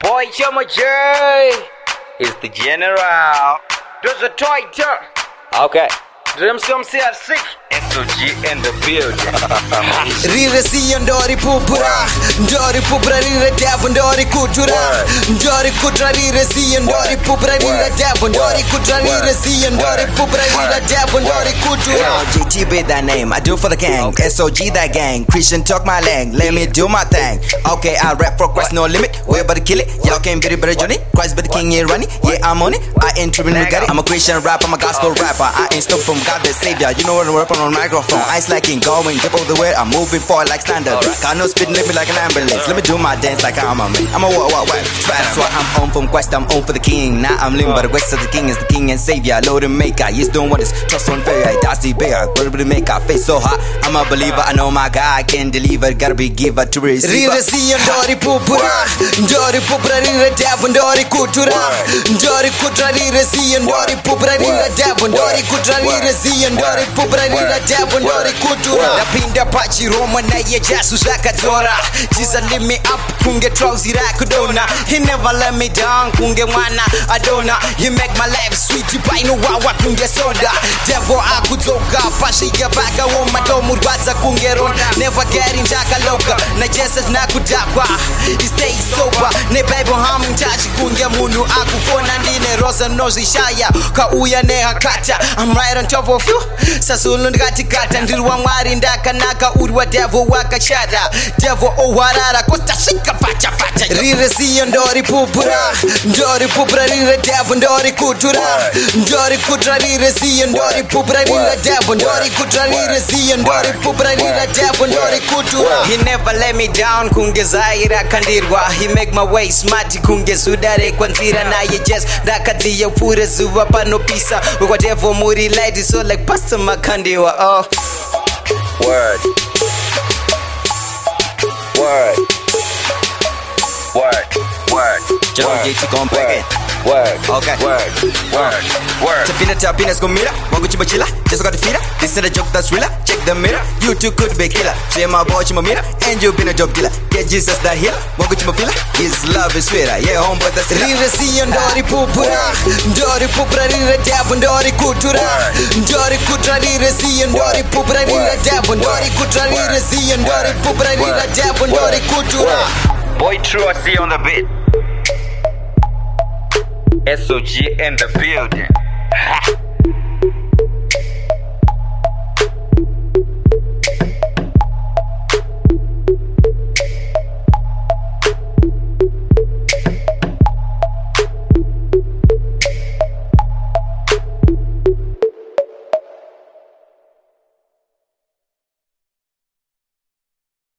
Boy Charma Jay is the general. There's a Twitter. Okay. Dreams from CR6. SOG in the building. Rire siya ndori pupura Ndori pupura rire devo ndori kutura Ndori kutra rire siya ndori pupura rire devo Ndori kutra rire siya ndori pupura rire devo Ndori kutura JT be that name, I do for the gang. SOG that gang, Christian talk my lang. Let me do my thing. Okay, I rap for Christ no limit. We about to kill it, y'all can't beat it better Johnny Christ be the king, yeah running, yeah I'm on it. I ain't tripping, we got it. I'm a Christian rapper, I'm a gospel rapper. I ain't stuff from God the Savior. You know what I'm rapping on microphone. Ice like king, going, dip over the way I'm moving forward like standard. Got no live me like an ambulance. Let me do my dance like I'm a man. I'm a what, what, what? Swag, swag, I'm on from quest, I'm on for the king. Now I'm living by the west of the king. Is the king and savior Lord and maker, he's doing what is trust on fair That's the bear, but to make our face so hot I'm a believer, I know my God can deliver. Gotta be giver to receive ndori pupura. Ndori pupura rire devo ndori kutura. Ndori kutra rire siya ndori pupura. Rire devo Ndori kutra rire siya ndori pupura rire devo Ndori kutura Napinda pachi Roma na ye Jesus akadzora Jesus lift me up kunge trousi rakudona He never let me down kunge mwana adona He make my life sweet you buy paino wawa kunge soda. Devil akudzoka pashiya baka womadomo rwadza kunge ronda Never getting ndakaloka na Jesus nakudakwa He stay sober. Ne bible hamming tachi kunge munhu akufona ndine rosa nozvishaya kauya nehakata I'm right on top of you. Sazulu ndikati kata. Ndiri wamwari ndakanaka uri wadevil wakachata devil ohwarara kostasvika pacha pacha rire siyo ndori pupura ndori pupura rire devil ndori kutura. Ndori kutura rire siyo ndori pupura rire devil ndori kutura rire siyo ndori pupura rire devil ndori kutura. He never let me down kunge zaira kandirwa. He make my way smart kunge sudarekwa nzira naye jes ndakadziya pfure zuva panopisa wekwadevo muri light so like pastor makandiwa oh. Word. Word. Word. Word. General Word. JT gon' back in. Word. Okay. Word. Word. Word. Tapina tapina skomira Wangu chimba chila Just got the feeder This is a joke that's realer Check the mirror You too could be killer Say my boy chimba mira And you been a job killer Yeah Jesus the healer Wangu chimba fila His love is sweeter Yeah homeboy that's Rire siyo ndori pupura Ndori pupura rire devo Ndori kutura Ndori kutura rire siyo Ndori pupura rire devo Ndori kutura rire siyo Ndori pupura rire devo Ndori kutura Boy True, I see on the beat. SOG in the building. Ha.